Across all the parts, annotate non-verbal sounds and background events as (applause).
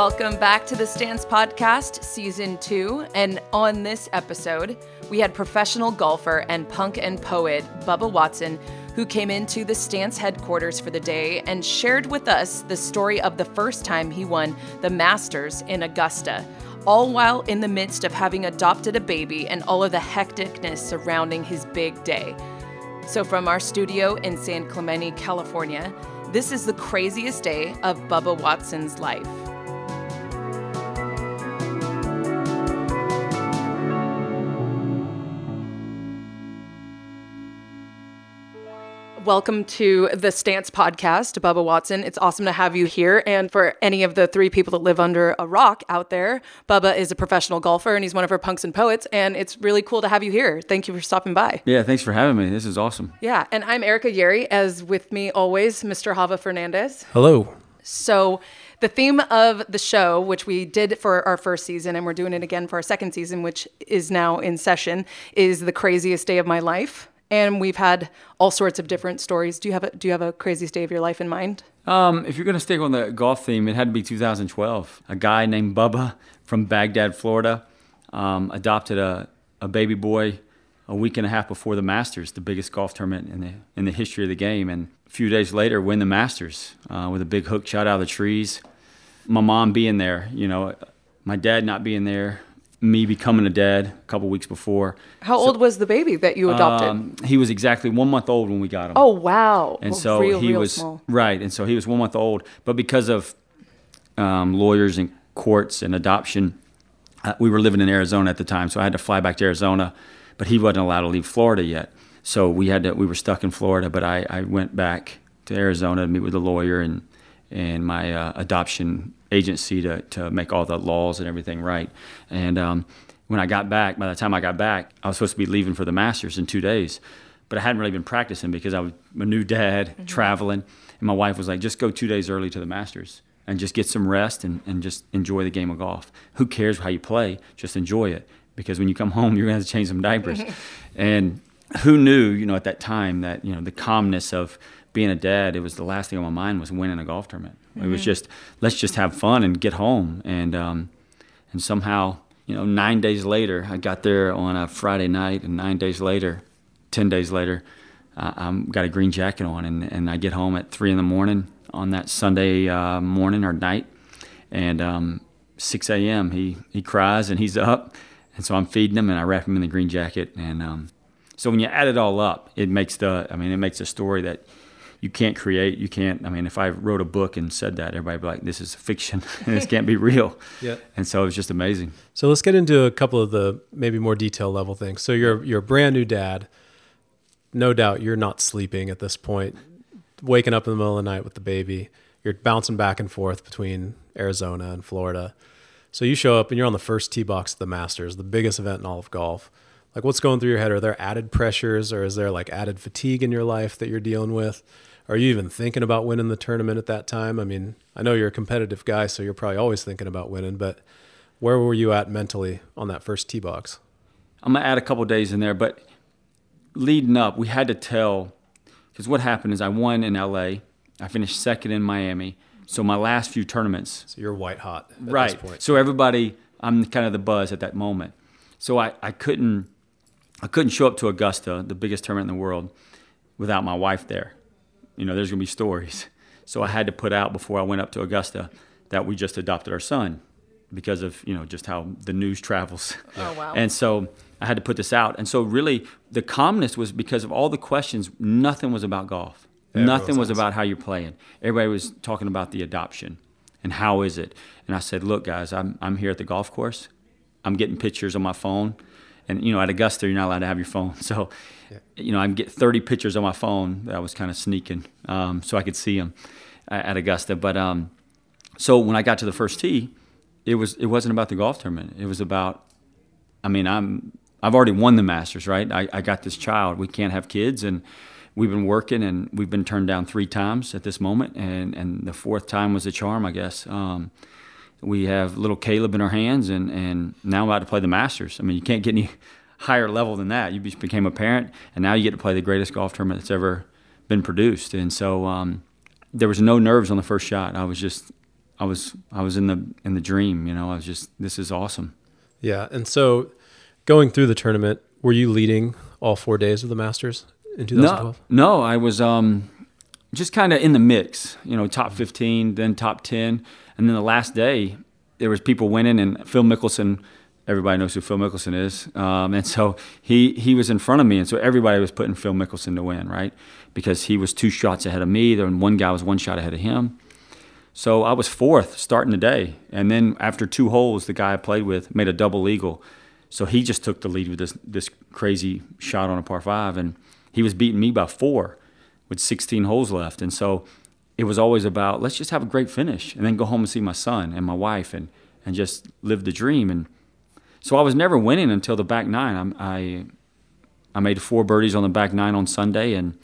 Welcome back to the Stance Podcast, Season 2. And on this episode, we had professional golfer and punk and poet Bubba Watson, who came into the Stance headquarters for the day and shared with us the story of the first time he won the Masters in Augusta, all while in the midst of having adopted a baby and all of the hecticness surrounding his big day. So, from our studio in San Clemente, California, this is the craziest day of Bubba Watson's life. Welcome to the Stance Podcast, Bubba Watson. It's awesome to have you here. And for any of the three people that live under a rock out there, Bubba is a professional golfer and he's one of our punks and poets. And it's really cool to have you here. Thank you for stopping by. Yeah, thanks for having me. This is awesome. Yeah, and I'm Erica Yeri, as with me always, Mr. Hava Fernandez. Hello. So, the theme of the show, which we did for our first season and we're doing it again for our second season, which is now in session, is the craziest day of my life. And we've had all sorts of different stories. Do you have a, do you have a craziest day of your life in mind? Um, if you're to stick on the golf theme, it had to be 2012. A guy named Bubba from Bagdad, Florida, um, adopted a, a baby boy a week and a half before the Masters, the biggest golf tournament in the in the history of the game. And a few days later, win the Masters uh, with a big hook shot out of the trees. My mom being there, you know, my dad not being there, me becoming a dad a couple weeks before. How so, old was the baby that you adopted? Um, he was exactly one month old when we got him. Oh wow! And well, so real, he real was small. right, and so he was one month old. But because of um, lawyers and courts and adoption, uh, we were living in Arizona at the time, so I had to fly back to Arizona. But he wasn't allowed to leave Florida yet, so we had to. We were stuck in Florida. But I, I went back to Arizona to meet with a lawyer and and my uh, adoption agency to, to make all the laws and everything right. And um, when I got back, by the time I got back, I was supposed to be leaving for the Masters in two days. But I hadn't really been practicing because I was a new dad, mm-hmm. traveling. And my wife was like, just go two days early to the Masters and just get some rest and, and just enjoy the game of golf. Who cares how you play? Just enjoy it. Because when you come (laughs) home, you're going to have to change some diapers. (laughs) and who knew, you know, at that time that, you know, the calmness of being a dad, it was the last thing on my mind was winning a golf tournament. Mm-hmm. It was mm-hmm. just, let's just have fun and get home. And, um, and somehow you know, nine days later, I got there on a Friday night, and nine days later, 10 days later, uh, I got a green jacket on, and, and I get home at 3 in the morning on that Sunday uh, morning or night, and um, 6 a.m., he, he cries and he's up, and so I'm feeding him, and I wrap him in the green jacket, and um, so when you add it all up, it makes the, I mean, it makes a story that you can't create. You can't. I mean, if I wrote a book and said that, everybody'd be like, "This is fiction. (laughs) this can't be real." yeah. And so it was just amazing. So let's get into a couple of the maybe more detail level things. So you're you're a brand new dad. No doubt you're not sleeping at this point. Waking up in the middle of the night with the baby. You're bouncing back and forth between Arizona and Florida. So you show up and you're on the first tee box of the Masters, the biggest event in all of golf. Like what's going through your head? Are there added pressures or is there like added fatigue in your life that you're dealing with? Are you even thinking about winning the tournament at that time? I mean, I know you're a competitive guy, so you're probably always thinking about winning, but where were you at mentally on that first tee box? I'm gonna add a couple days in there, but leading up, we had to tell because what happened is I won in LA, I finished second in Miami. So my last few tournaments. So you're white hot right. So everybody, I'm kind of the buzz at that moment. So I, I couldn't I couldn't show up to Augusta, the biggest tournament in the world, without my wife there you know, there's going to be stories. So I had to put out before I went up to Augusta that we just adopted our son because of, you know, just how the news travels. Oh, wow. And so I had to put this out. And so really the calmness was because of all the questions, nothing was about golf. nothing was about how you're playing. Everybody was talking about the adoption and how is it. And I said, look, guys, I'm, I'm here at the golf course. I'm getting pictures on my phone. And, you know, at Augusta, you're not allowed to have your phone. (laughs) So yeah. you know, I get 30 pictures on my phone that I was kind of sneaking um, so I could see them at Augusta. But um, so when I got to the first tee, it was it wasn't about the golf tournament. It was about, I mean, I'm I've already won the Masters, right? I, I got this child. We can't have kids, and we've been working, and we've been turned down three times at this moment, and and the fourth time was a charm, I guess. Um, we have little Caleb in our hands, and and now I'm about to play the Masters. I mean, you can't get any (laughs) higher level than that. You just became a parent, and now you get to play the greatest golf tournament that's ever been produced. And so um, there was no nerves on the first shot. I was just, I was I was in the in the dream. You know, I was just this is awesome. Yeah. And so going through the tournament, were you leading all four days of the Masters in 2012? No, no, I was um, just kind of in the mix. You know, top 15, then top 10, and then the last day there was people winning, and Phil Mickelson. Everybody knows who Phil Mickelson is, um, and so he he was in front of me, and so everybody was putting Phil Mickelson to win, right? Because he was two shots ahead of me, and one guy was one shot ahead of him. So I was fourth starting the day, and then after two holes, the guy I played with made a double eagle, so he just took the lead with this this crazy shot on a par five, and he was beating me by four with 16 holes left, and so it was always about let's just have a great finish and then go home and see my son and my wife and and just live the dream and so I was never winning until the back nine. I'm, I I made four birdies on the back nine on Sunday and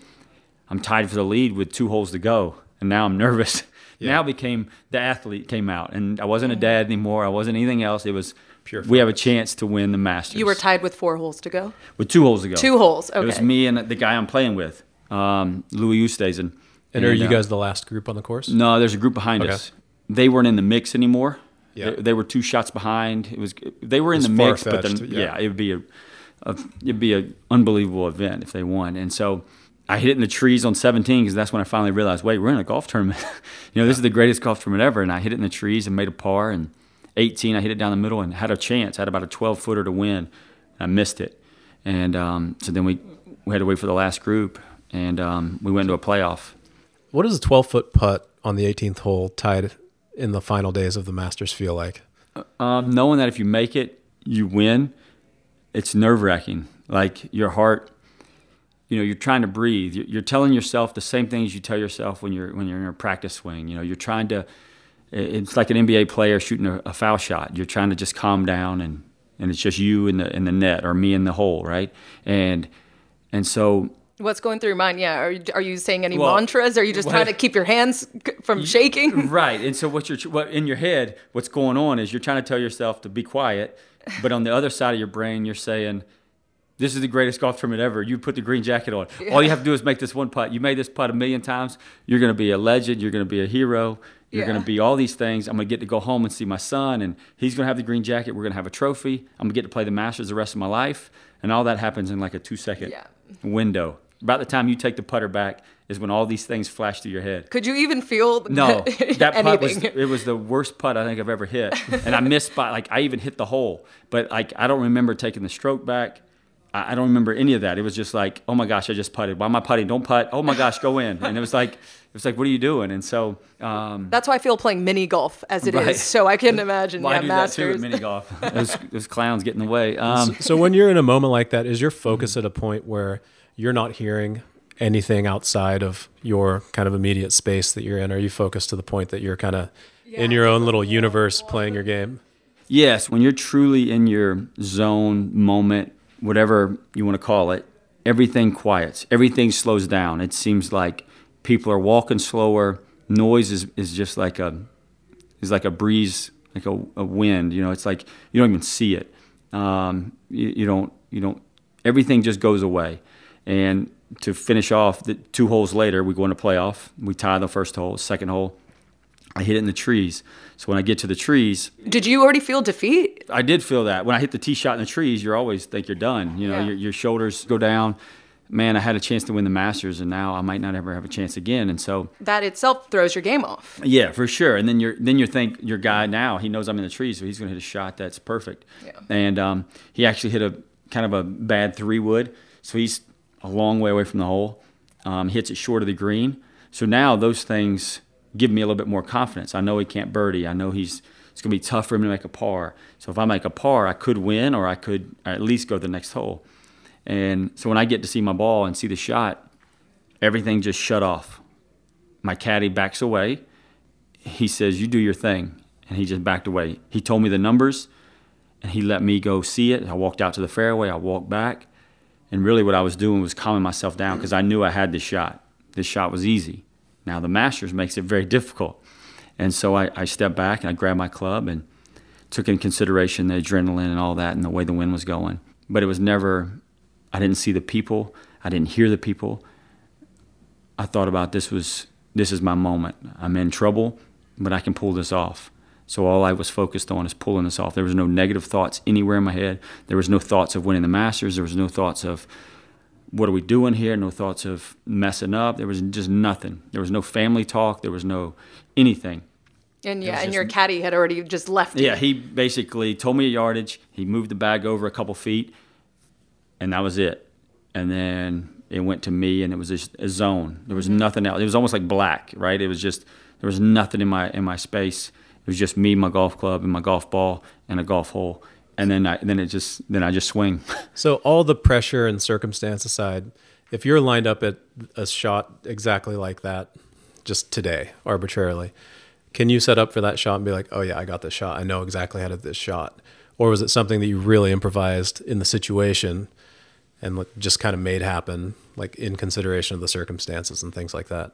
I'm tied for the lead with two holes to go and now I'm (laughs) nervous. Yeah. Now became the athlete came out and I wasn't a dad anymore. I wasn't anything else. It was Pure we have a chance to win the Masters. You were tied with four holes to go. with two holes to go. Two holes. Okay. It was me and the guy I'm playing with, um, Louis Oosthuizen. And are you uh, guys the last group on the course? No, there's a group behind Okay. us. They weren't in the mix anymore. Yeah. They, they were two shots behind. It was they were in the mix, but then yeah. yeah. it would be a, a it'd be an unbelievable event if they won. And so I hit it in the trees on 17 because that's when I finally realized, wait, we're in a golf tournament. (laughs) you know, this is the greatest golf tournament ever. And I hit it in the trees and made a par. And 18, I hit it down the middle and had a chance. had about a 12 footer to win. And I missed it. And um, so then we we had to wait for the last group, and um, we went to a playoff. What does a 12 foot putt on the 18th hole tied in the final days of the Masters feel like? um, knowing that if you make it, you win, it's nerve wracking. Like your heart, you know, you're trying to breathe. You're, you're telling yourself the same things you tell yourself when you're when you're in a practice swing. You know, you're trying to. It's like an NBA player shooting a, a foul shot. You're trying to just calm down, and and it's just you in the in the net or me in the hole, right? And and so What's going through your mind? Yeah. Are, you- are you saying any Well, mantras? Are you just trying to keep your hands from shaking? (laughs) right and so what you're what in your head what's going on is you're trying to tell yourself to be quiet but on the other side of your brain you're saying this is the greatest golf tournament ever you put the green jacket on all you have to do is make this one putt you made this putt a million times you're going to be a legend you're going to be a hero you're Yeah. going to be all these things i'm going to get to go home and see my son and he's going to have the green jacket we're going to have a trophy i'm going to get to play the masters the rest of my life and all that happens in like a two second Yeah. window about the time you take the putter back is when all these things flash through your head Could you even feel the- (laughs) no, that putt was it was the worst putt I think I've ever hit, and I missed by like I even hit the hole, but like I don't remember taking the stroke back. I I don't remember any of that. It was just like, oh my gosh, I just putted. Why am I putting? Don't putt. Oh my gosh, go in. And it was like, it was like, what are you doing? And so, um, That's how I feel playing mini golf as it is. Right. So I can (laughs) imagine. well, yeah, I do masters. that too at mini golf. (laughs) those, those clowns get in the way. Um, So when you're in a moment like that, is your focus at a point where you're not hearing anything outside of your kind of immediate space that you're in? Are you focused to the point that you're kind of in your own little universe playing your game? Yes, when you're truly in your zone, moment, whatever you want to call it, everything quiets. Everything slows down. It seems like people are walking slower. Noise is, is just like a is like a breeze, like a, a wind. You know, it's like you don't even see it. Um, you, you don't you don't. Everything just goes away. And to finish off, the two holes later, we go into playoff. We tie the first hole. Second hole, I hit it in the trees. So when I get to the trees, Did you already feel defeat? I did feel that when I hit the tee shot in the trees. You're always think you're done. You know, Yeah. your, your shoulders go down. Man, I had a chance to win the Masters, and now I might not ever have a chance again. And so, That itself throws your game off. yeah, for sure. And then you're then you think your guy now he knows I'm in the trees, so he's going to hit a shot that's perfect. Yeah. And um, he actually hit a kind of a bad three wood, so he's a long way away from the hole. Um, hits it short of the green. So now those things give me a little bit more confidence. I know he can't birdie. I know he's it's going to be tough for him to make a par. So if I make a par, I could win, or I could at least go to the next hole. And so when I get to see my ball and see the shot, everything just shut off. My caddy backs away. He says, "You do your thing," and he just backed away. He told me the numbers, and he let me go see it. I walked out to the fairway. I walked back, and really what I was doing was calming myself down because I knew I had this shot. This shot was easy. Now the Masters makes it very difficult, and so I, I stepped back and I grabbed my club and took in consideration the adrenaline and all that and the way the wind was going. But it was never. I didn't see the people. I didn't hear the people. I thought about this was this is my moment. I'm in trouble. but I can pull this off. So all I was focused on is pulling this off. There was no negative thoughts anywhere in my head. There was no thoughts of winning the Masters. There was no thoughts of what are we doing here? No thoughts of messing up. There was just nothing. There was no family talk. There was no anything. And yeah, and just- your caddy had already just left you. Yeah, he basically told me a yardage. He moved the bag over a couple feet, and that was it. And then it went to me, and it was just a zone. There was mm-hmm. nothing else. It was almost like black, right? It was just there was nothing in my in my space. It was just me, my golf club, and my golf ball, and a golf hole. And then I then it just then I just swing. (laughs) So all the pressure and circumstance aside, if you're lined up at a shot exactly like that, just today, arbitrarily, can you set up for that shot and be like, "Oh yeah, I got this shot. I know exactly how to this shot," or was it something that you really improvised in the situation and just kind of made happen, like in consideration of the circumstances and things like that?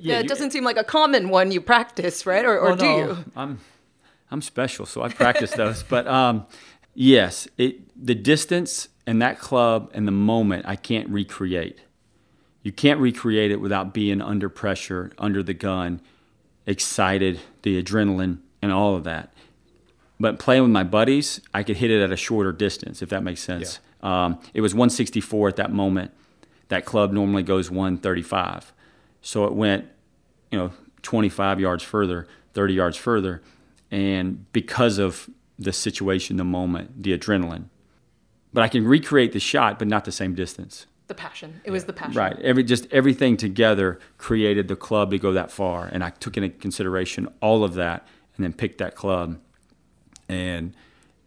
Yeah, it you- doesn't seem like a common one you practice, right? Or, or Well, do no, you? I'm I'm special, so I practice those. But um, yes, it the distance and that club and the moment I can't recreate. You can't recreate it without being under pressure, under the gun, excited, the adrenaline, and all of that. But playing with my buddies, I could hit it at a shorter distance, if that makes sense. Um, it was 164 at that moment. That club normally goes 135. So it went, you know, 25 yards further, 30 yards further. And because of the situation, the moment, the adrenaline. But I can recreate the shot, but not the same distance. The passion. It was the passion. Right. Every just everything together created the club to go that far, and I took into consideration all of that, and then picked that club, and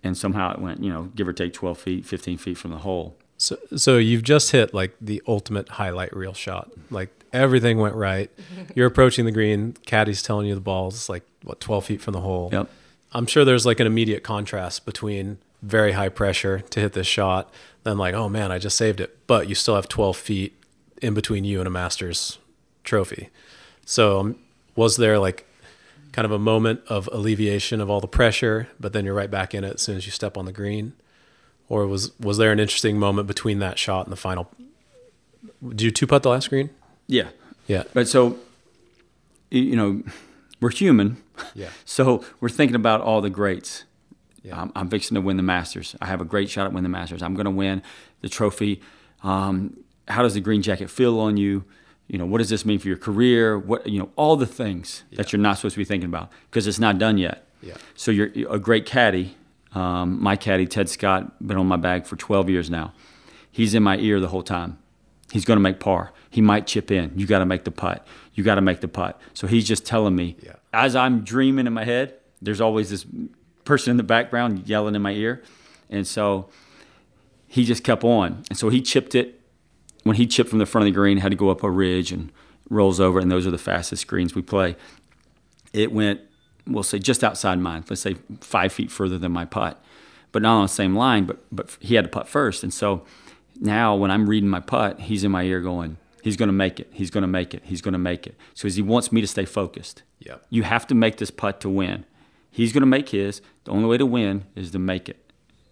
and somehow it went, you know, give or take twelve feet, fifteen feet from the hole. So, so you've just hit like the ultimate highlight reel shot. Like everything went right. (laughs) You're approaching the green. Caddy's telling you the ball's like what 12 feet from the hole. Yep. I'm sure there's like an immediate contrast between very high pressure to hit this shot, then like, oh man, I just saved it, but you still have 12 feet in between you and a Masters trophy. So, um, was there like kind of a moment of alleviation of all the pressure, but then you're right back in it as soon as you step on the green? Or was was there an interesting moment between that shot and the final? Did you two putt the last green? Yeah. Yeah. But so, you know, we're human. Yeah. (laughs) So we're thinking about all the greats. Yeah. I'm, I'm fixing to win the Masters. I have a great shot at win the Masters. I'm going to win the trophy. Um, how does the green jacket feel on you? You know, what does this mean for your career? What you know, all the things that you're not supposed to be thinking about because it's not done yet. Yeah. So you're a great caddy. Um, my caddy Ted Scott been on my bag for 12 years now. He's in my ear the whole time. He's going to make par. He might chip in. You got to make the putt. You got to make the putt. So he's just telling me Yeah. as I'm dreaming in my head. There's always this person in the background yelling in my ear, and so he just kept on. And so he chipped it. When he chipped from the front of the green, had to go up a ridge and rolls over, and those are the fastest greens we play. It went, we'll say, just outside mine. Let's say five feet further than my putt, but not on the same line. But but he had to putt first, and so now when I'm reading my putt, he's in my ear going, "He's going to make it. He's going to make it. He's going to make it." So he wants me to stay focused. Yep. You have to make this putt to win. He's going to make his. The only way to win is to make it.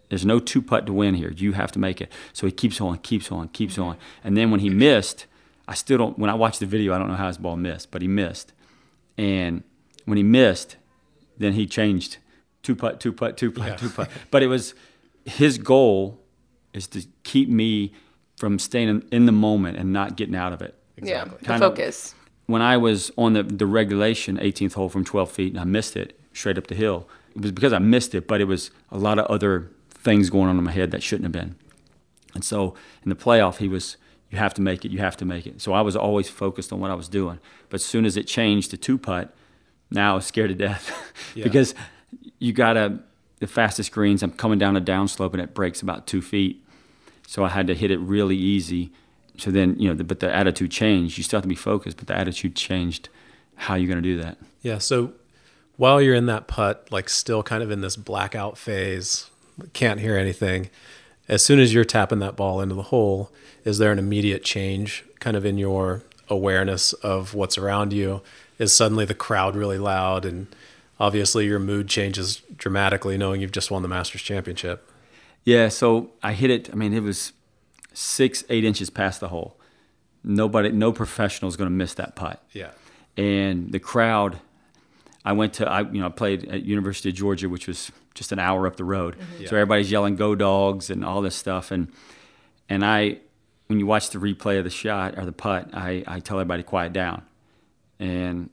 There's no two putt to win here. You have to make it. So he keeps on, keeps on, keeps on. And then when he missed, I still don't. When I watch the video, I don't know how his ball missed, but he missed. And when he missed, then he changed two putt, two putt, two putt, Yeah. two putt. But it was his goal is to keep me from staying in, in the moment and not getting out of it. Yeah. Exactly. The Kind of- focus. When I was on the, the regulation 18th hole from 12 feet and I missed it straight up the hill, it was because I missed it, but it was a lot of other things going on in my head that shouldn't have been. And so in the playoff, he was, you have to make it, you have to make it. So I was always focused on what I was doing. But as soon as it changed to two putt, now I was scared to death (laughs) Yeah. because you got to, the fastest greens, I'm coming down a downslope and it breaks about two feet. So I had to hit it really easy. So then, you know, the, but the attitude changed. You still have to be focused, but the attitude changed. How you're you going to do that? Yeah. So while you're in that putt, like still kind of in this blackout phase, can't hear anything. As soon as you're tapping that ball into the hole, is there an immediate change kind of in your awareness of what's around you? Is suddenly the crowd really loud and obviously your mood changes dramatically knowing you've just won the Masters Championship? Yeah, so I hit it. I mean, it was six, eight inches past the hole. Nobody, no professional is going to miss that putt. Yeah. And the crowd, I went to I you know I played at University of Georgia, which was just an hour up the road. Mm-hmm. So everybody's yelling "Go Dogs" and all this stuff, and and I when you watch the replay of the shot or the putt, I I tell everybody to quiet down, and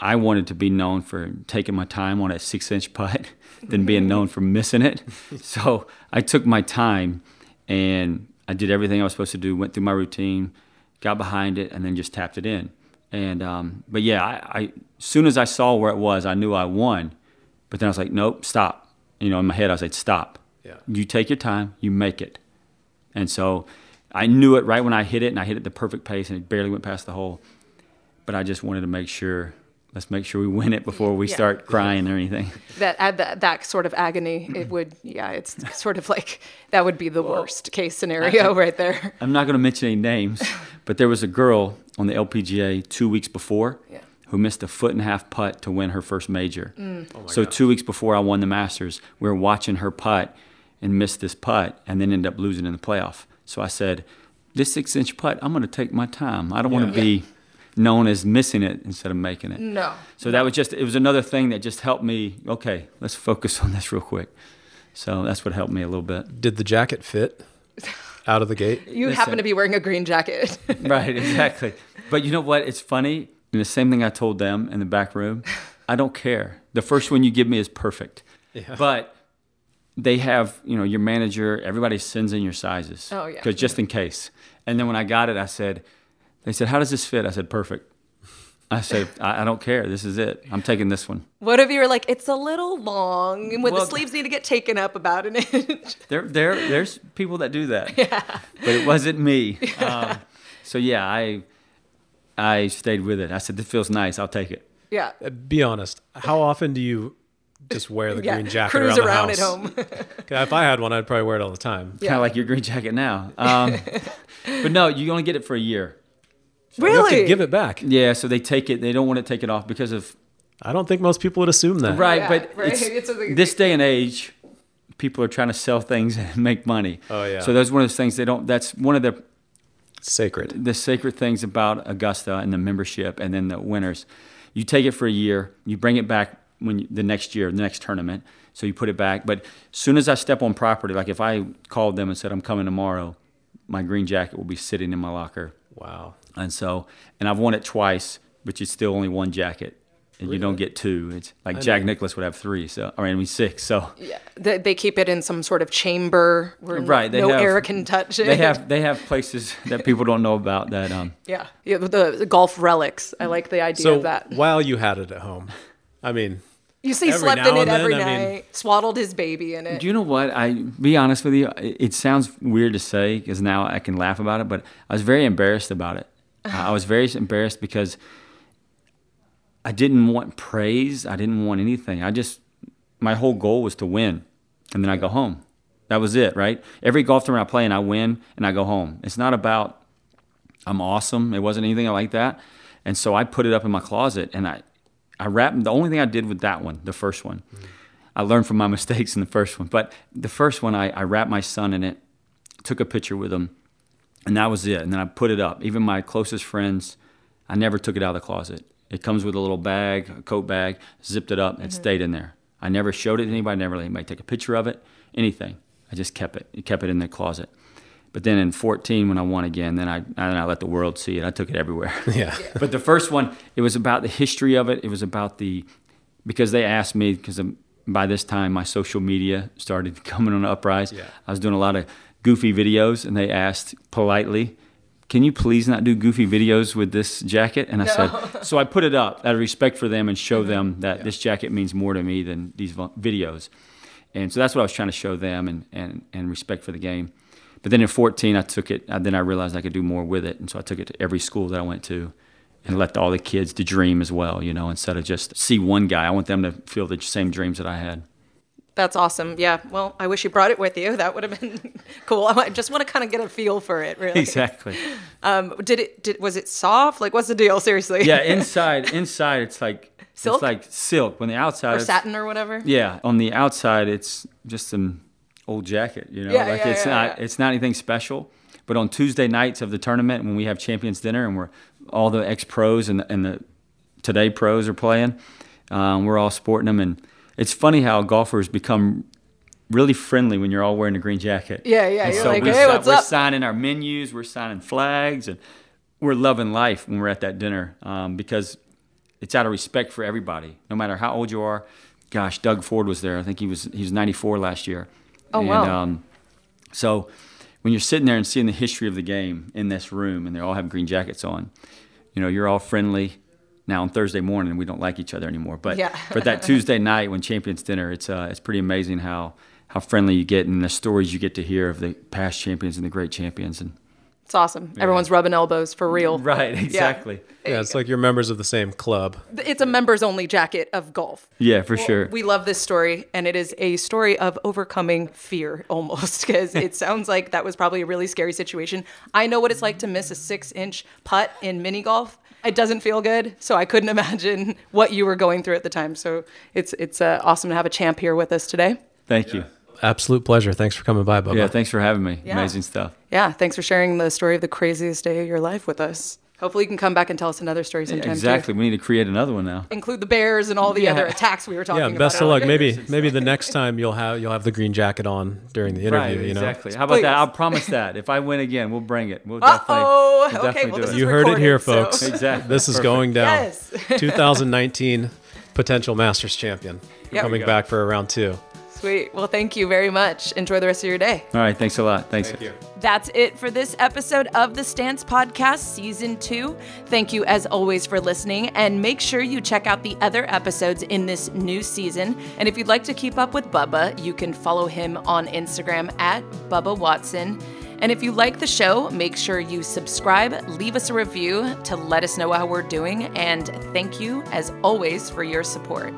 I wanted to be known for taking my time on a six inch (laughs) putt than being known for missing it. (laughs) So I took my time and I did everything I was supposed to do, went through my routine, got behind it, and then just tapped it in. And um, but yeah, I, I as soon as I saw where it was, I knew I won. But then I was like, nope, stop. You know, in my head, I was like, stop. Yeah. You take your time, you make it. And so I knew it right when I hit it, and I hit it the perfect pace, and it barely went past the hole. But I just wanted to make sure. Let's make sure we win it before we Yeah. start crying or anything. (laughs) that that, that sort of agony it (laughs) would yeah it's sort of like that would be the worst case scenario right there I'm not going to mention any names, (laughs) but there was a girl on the LPGA two weeks before Yeah. who missed a foot and a half putt to win her first major. Mm. Oh so two weeks before I won the Masters, we were watching her putt and missed this putt, and then ended up losing in the playoff. So I said, "This six-inch putt, I'm going to take my time. I don't want to Yeah. be known as missing it instead of making it." no So that was just it was another thing that just helped me. Okay, let's focus (laughs) on this real quick. So that's what helped me a little bit. Did the jacket fit (laughs) out of the gate? you Listen. happen to be wearing a green jacket (laughs) right, exactly. But you know what? It's funny. And the same thing I told them in the back room. I don't care. The first one you give me is perfect. Yeah. But they have, you know, your manager, everybody sends in your sizes. Oh, yeah. Because just in case. And then when I got it, I said, they said, how does this fit? I said, perfect. I said, I, I don't care. This is it. I'm taking this one. what if you were like it's a little long and with Well- the sleeves need to get taken up about an inch (laughs) There, there, there's people that do that. (laughs) Yeah. But it wasn't me. (laughs) Um, so yeah, I, I stayed with it. I said, this feels nice. I'll take it. yeah Uh, Be honest. How often do you just wear the yeah green jacket cruise around, around, the at house? home 'Kay, If I had one, I'd probably wear it all the time. kind of like your green jacket now. Um, but no, you only get it for a year. You have really to give it back. Yeah, so they take it. They don't want to take it off because of I don't think most people would assume that. right. Yeah, but right. It's, (laughs) It's a- this day and age, people are trying to sell things (laughs) and make money. Oh, yeah. So that's one of those things they don't. That's one of the Sacred. the sacred things about Augusta and the membership, and then the winners. You take it for a year. You bring it back when you, the next year, the next tournament. So you put it back. But as soon as I step on property, like if I called them and said I'm coming tomorrow, my green jacket will be sitting in my locker. Wow. And so, and I've won it twice, but it's still only one jacket, and you don't get two. It's like Jack Nicklaus would have three, so I mean we six. So yeah they, they keep it in some sort of chamber where right, no have, air can touch it They have they have places that people don't know about that. Um, (laughs) yeah yeah the, the golf relics i like the idea So of that while you had it at home, I mean, You see, Every slept now in it and then, every I mean- night, swaddled his baby in it. Do you know what? I be honest with you. It it sounds weird to say because now I can laugh about it, but I was very embarrassed about it. I was very embarrassed because I didn't want praise. I didn't want anything. I just my whole goal was to win, and then I go home. That was it, right? Every golf tournament I play and I win and I go home. It's not about I'm awesome. It wasn't anything like that. And so I put it up in my closet and I I wrapped the only thing I did with that one, the first one. I learned from my (laughs) mistakes in the first one. But the first one I, I wrapped my son in it, took a picture with him, and that was it. And then I put it up. Even my closest friends, I never took it out of the closet. It comes with a little bag, a coat bag, zipped it up, it mm-hmm. stayed in there. I never showed it to anybody, never let anybody take a picture of it, anything. I just kept it. It kept it in the closet. But then in 14, when I won again, then I, then I let the world see it. I took it everywhere. (laughs) yeah. (laughs) but the first one, it was about the history of it. It was about the, because they asked me, because um, by this time my social media started (laughs) coming on the uprise. Yeah. I was doing a lot of goofy videos, and they asked politely, can you please not do goofy videos with this jacket? And I said, so I put it up out of respect for them and show mm-hmm. them that this jacket means more to me than these videos. And so that's what I was trying to show them and, and, and respect for the game. But then in 14, I took it, then I realized I could do more with it. And so I took it to every school that I went to and let all the kids to dream as well, you know, instead of just see one guy. I want them to feel the same dreams that I had. That's awesome. Yeah. Well, I wish you brought it with you. (laughs) That would have been (laughs) cool. I just want to kind of get a feel for it, really. Exactly. Um, did it? Did was it soft? Like, what's the deal? Seriously. Yeah, (laughs) inside, inside it's like Silk? It's like silk. When the outside, or satin or whatever. Yeah, on the outside, it's just an old jacket. You know, Yeah, like yeah, it's yeah, not it's not anything special. But on Tuesday nights of the tournament, when we have champions dinner and we're all the ex pros and the, and the today pros are playing, Um, we're all sporting them, and it's funny how golfers become really friendly when you're all wearing a green jacket. Yeah, yeah, And you're so like, we "Hey, what's we're up?" signing our menus, we're signing flags, and we're loving life when we're at that dinner um, because it's out of respect for everybody, no matter how old you are. Gosh, Doug Ford was there. I think he was he was 94 last year. Oh, and, wow. Um, so when you're sitting there and seeing the history of the game in this room, and they all have green jackets on, you know, you're all friendly. Now on Thursday morning, we don't like each other anymore. But Yeah. but that Tuesday (laughs) night when Champions Dinner, it's uh, it's pretty amazing how how friendly you get and the stories you get to hear of the past champions and the great champions. And It's awesome. Everyone's rubbing elbows for real. (laughs) right, exactly. Yeah, it's like you're members of the same club. It's a members only jacket of golf. Yeah, for sure. We love this story, and it is a story of overcoming fear (laughs) almost, because it sounds like that was probably a really scary situation. I know what it's like to miss a six inch putt in mini golf. It doesn't feel good, so I couldn't (laughs) imagine what you were going through at the time. So it's it's uh, awesome to have a champ here with us today. Thank you. Absolute pleasure. Thanks for coming by, Bubba. Yeah, thanks for having me. Yeah. Amazing stuff. Yeah, thanks for sharing the story of the craziest day of your life with us. Hopefully, you can come back and tell us another story sometime. exactly. Too. We need to create another one now. Include the bears and all the Yeah. other attacks we were talking about. yeah, about. best of luck. Maybe (laughs) maybe the next time you'll have you'll have the green jacket on during the interview. right, you know, exactly. How about Please. that? I'll promise that. If I win again, we'll bring it. We'll Uh-oh. definitely, we'll Okay, definitely well, do this it. is you heard it here, folks. so- (laughs) Exactly. This is Perfect. going down. Yes. (laughs) 2019 potential Masters champion. Yep. Coming go. back for a round two. Sweet. Well, thank you very much. Enjoy the rest of your day. All right. Thanks a lot. Thanks. Thank you. That's it for this episode of the Stance Podcast Season 2. Thank you, as always, for listening, and make sure you check out the other episodes in this new season. And if you'd like to keep up with Bubba, you can follow him on Instagram at Bubba Watson. And if you like the show, make sure you subscribe, leave us a review to let us know how we're doing, and thank you, as always, for your support.